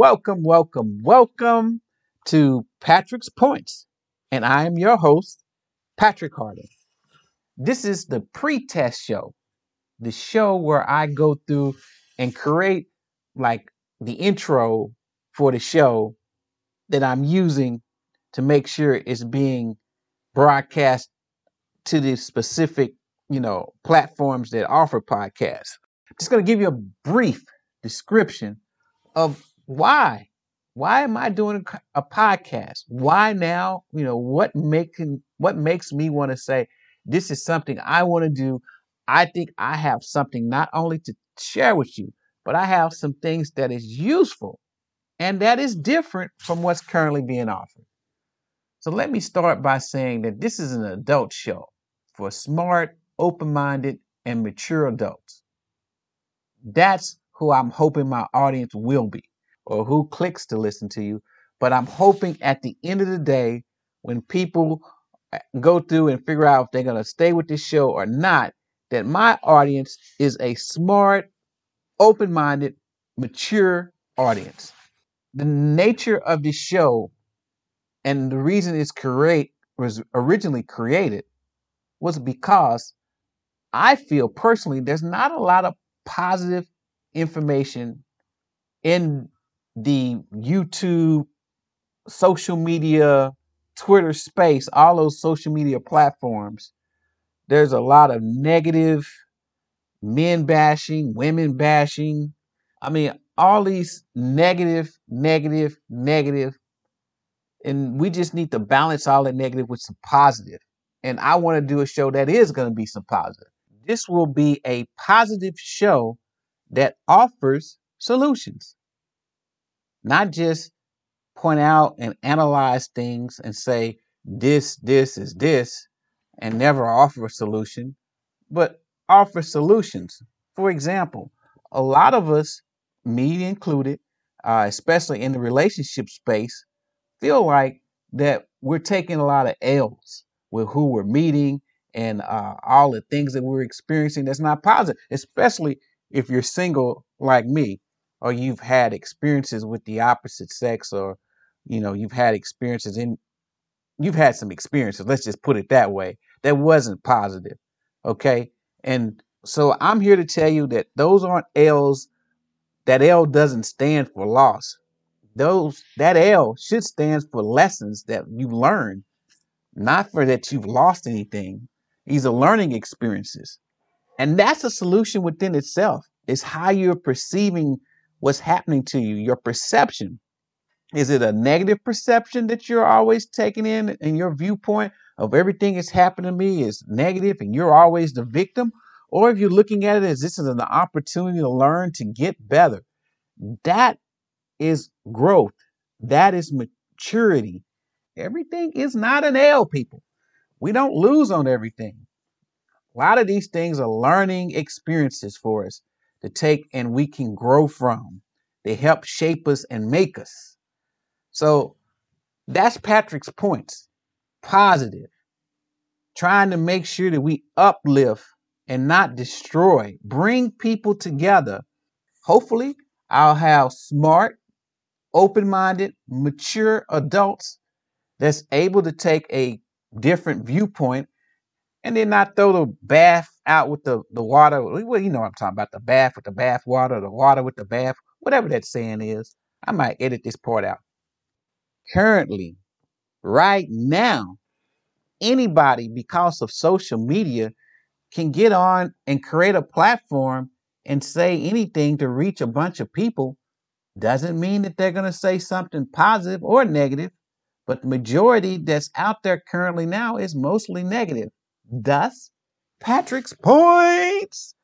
Welcome, welcome, welcome to Patrick's Points. And I am your host, Patrick Harden. This is the pre test show, the show where I go through and create like the intro for the show that I'm using to make sure it's being broadcast to the specific, you know, platforms that offer podcasts. I'm just going to give you a brief description of why? Why am i doing a podcast? Why now? You know what making what makes me want to say this is something i want to do. I think i have something not only to share with you but i have some things that is useful and that is different from what's currently being offered. So let me start by saying that this is an adult show for smart open-minded and mature adults. That's who i'm hoping my audience will be or who clicks to listen to you. But I'm hoping at the end of the day, when people uh, go through and figure out if they're going to stay with this show or not, that my audience is a smart, open minded, mature audience. The nature of this show and the reason it's create was originally created was because I feel personally there's not a lot of positive information in the YouTube, social media, Twitter space, all those social media platforms, there's a lot of negative men bashing, women bashing. I mean, all these negative, negative, negative. And we just need to balance all that negative with some positive. And I want to do a show that is going to be some positive. This will be a positive show that offers solutions not just point out and analyze things and say this, this is this, and never offer a solution, but offer solutions. For example, a lot of us, me included, uh, especially in the relationship space, feel like that we're taking a lot of L's with who we're meeting and uh, all the things that we're experiencing that's not positive, especially if you're single like me or you've had experiences with the opposite sex or you know you've had experiences in you've had some experiences let's just put it that way that wasn't positive okay? And so i'm here to tell you that those aren't l's that l doesn't stand for loss. Those that l should stand for lessons that you learned not for that you've lost anything. These are learning experiences. And that's a solution within itself. It's how you're perceiving what's happening to you, your perception. Is it a negative perception that you're always taking in and your viewpoint of everything that's happening to me is negative and you're always the victim? Or if you're looking at it as this is an opportunity to learn to get better, that is growth. That is maturity. Everything is not an L, people. We don't lose on everything. A lot of these things are learning experiences for us to take and we can grow from. They help shape us and make us. So that's Patrick's points. Positive. Trying to make sure that we uplift and not destroy, bring people together. Hopefully, I'll have smart, open minded, mature adults that's able to take a different viewpoint and then not throw the bath out with the, the water. Well, you know what I'm talking about the bath with the bath water, the water with the bath, whatever that saying is. I might edit this part out. Currently, right now, anybody, because of social media, can get on and create a platform and say anything to reach a bunch of people. Doesn't mean that they're going to say something positive or negative, but the majority that's out there currently now is mostly negative. Thus, Patrick's points.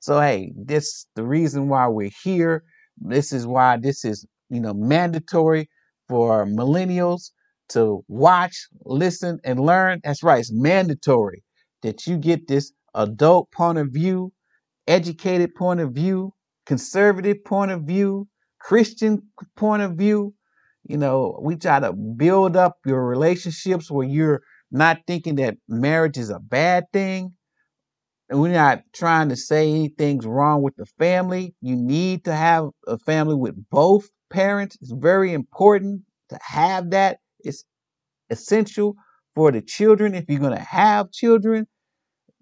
So hey, this the reason why we're here. This is why this is you know mandatory for millennials to watch, listen, and learn. That's right, it's mandatory that you get this adult point of view, educated point of view, conservative point of view, Christian point of view. You know, we try to build up your relationships where you're not thinking that marriage is a bad thing. And we're not trying to say anything's wrong with the family. You need to have a family with both parents. It's very important to have that. It's essential for the children if you're going to have children.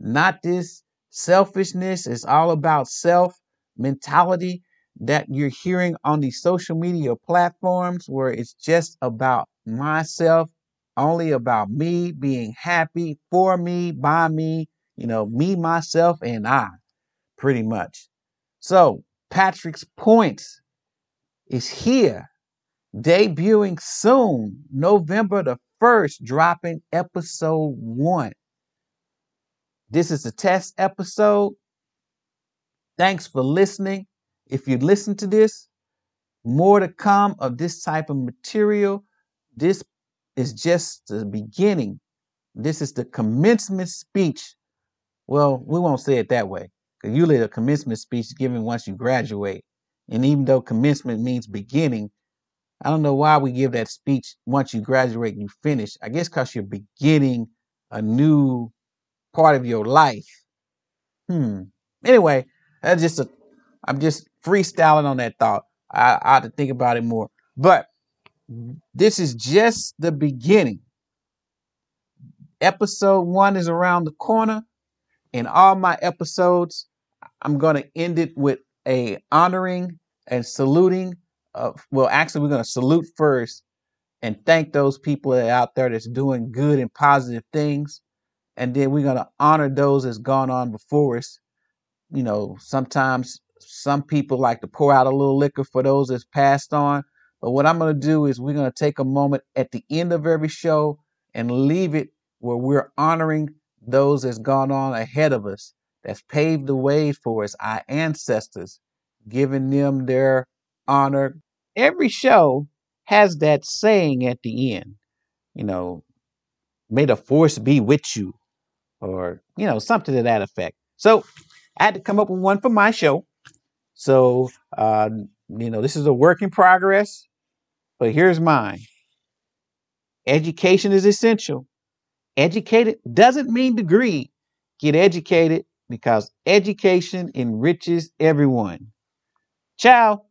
Not this selfishness. It's all about self mentality that you're hearing on these social media platforms where it's just about myself, only about me being happy for me, by me, you know, me, myself, and I, pretty much. So, Patrick's Points is here, debuting soon, November the 1st, dropping episode one. This is a test episode. Thanks for listening. If you listen to this, more to come of this type of material. This is just the beginning. This is the commencement speech. Well, we won't say it that way because usually a commencement speech is given once you graduate. And even though commencement means beginning, I don't know why we give that speech once you graduate and you finish. I guess because you're beginning a new part of your life. Hmm. Anyway, that's just a I'm just freestyling on that thought. I, I have to think about it more. But this is just the beginning. Episode one is around the corner. In all my episodes, I'm going to end it with a honoring and saluting. Of, well, actually, we're going to salute first and thank those people out there that's doing good and positive things. And then we're going to honor those that's gone on before us. You know, sometimes some people like to pour out a little liquor for those that's passed on. But what I'm going to do is we're going to take a moment at the end of every show and leave it where we're honoring those that's gone on ahead of us, that's paved the way for us, our ancestors, giving them their honor. Every show has that saying at the end, you know, may the force be with you, or, you know, something to that effect. So I had to come up with one for my show. So, uh, you know, this is a work in progress, but here's mine. Education is essential. Educated doesn't mean degree. Get educated because education enriches everyone. Ciao.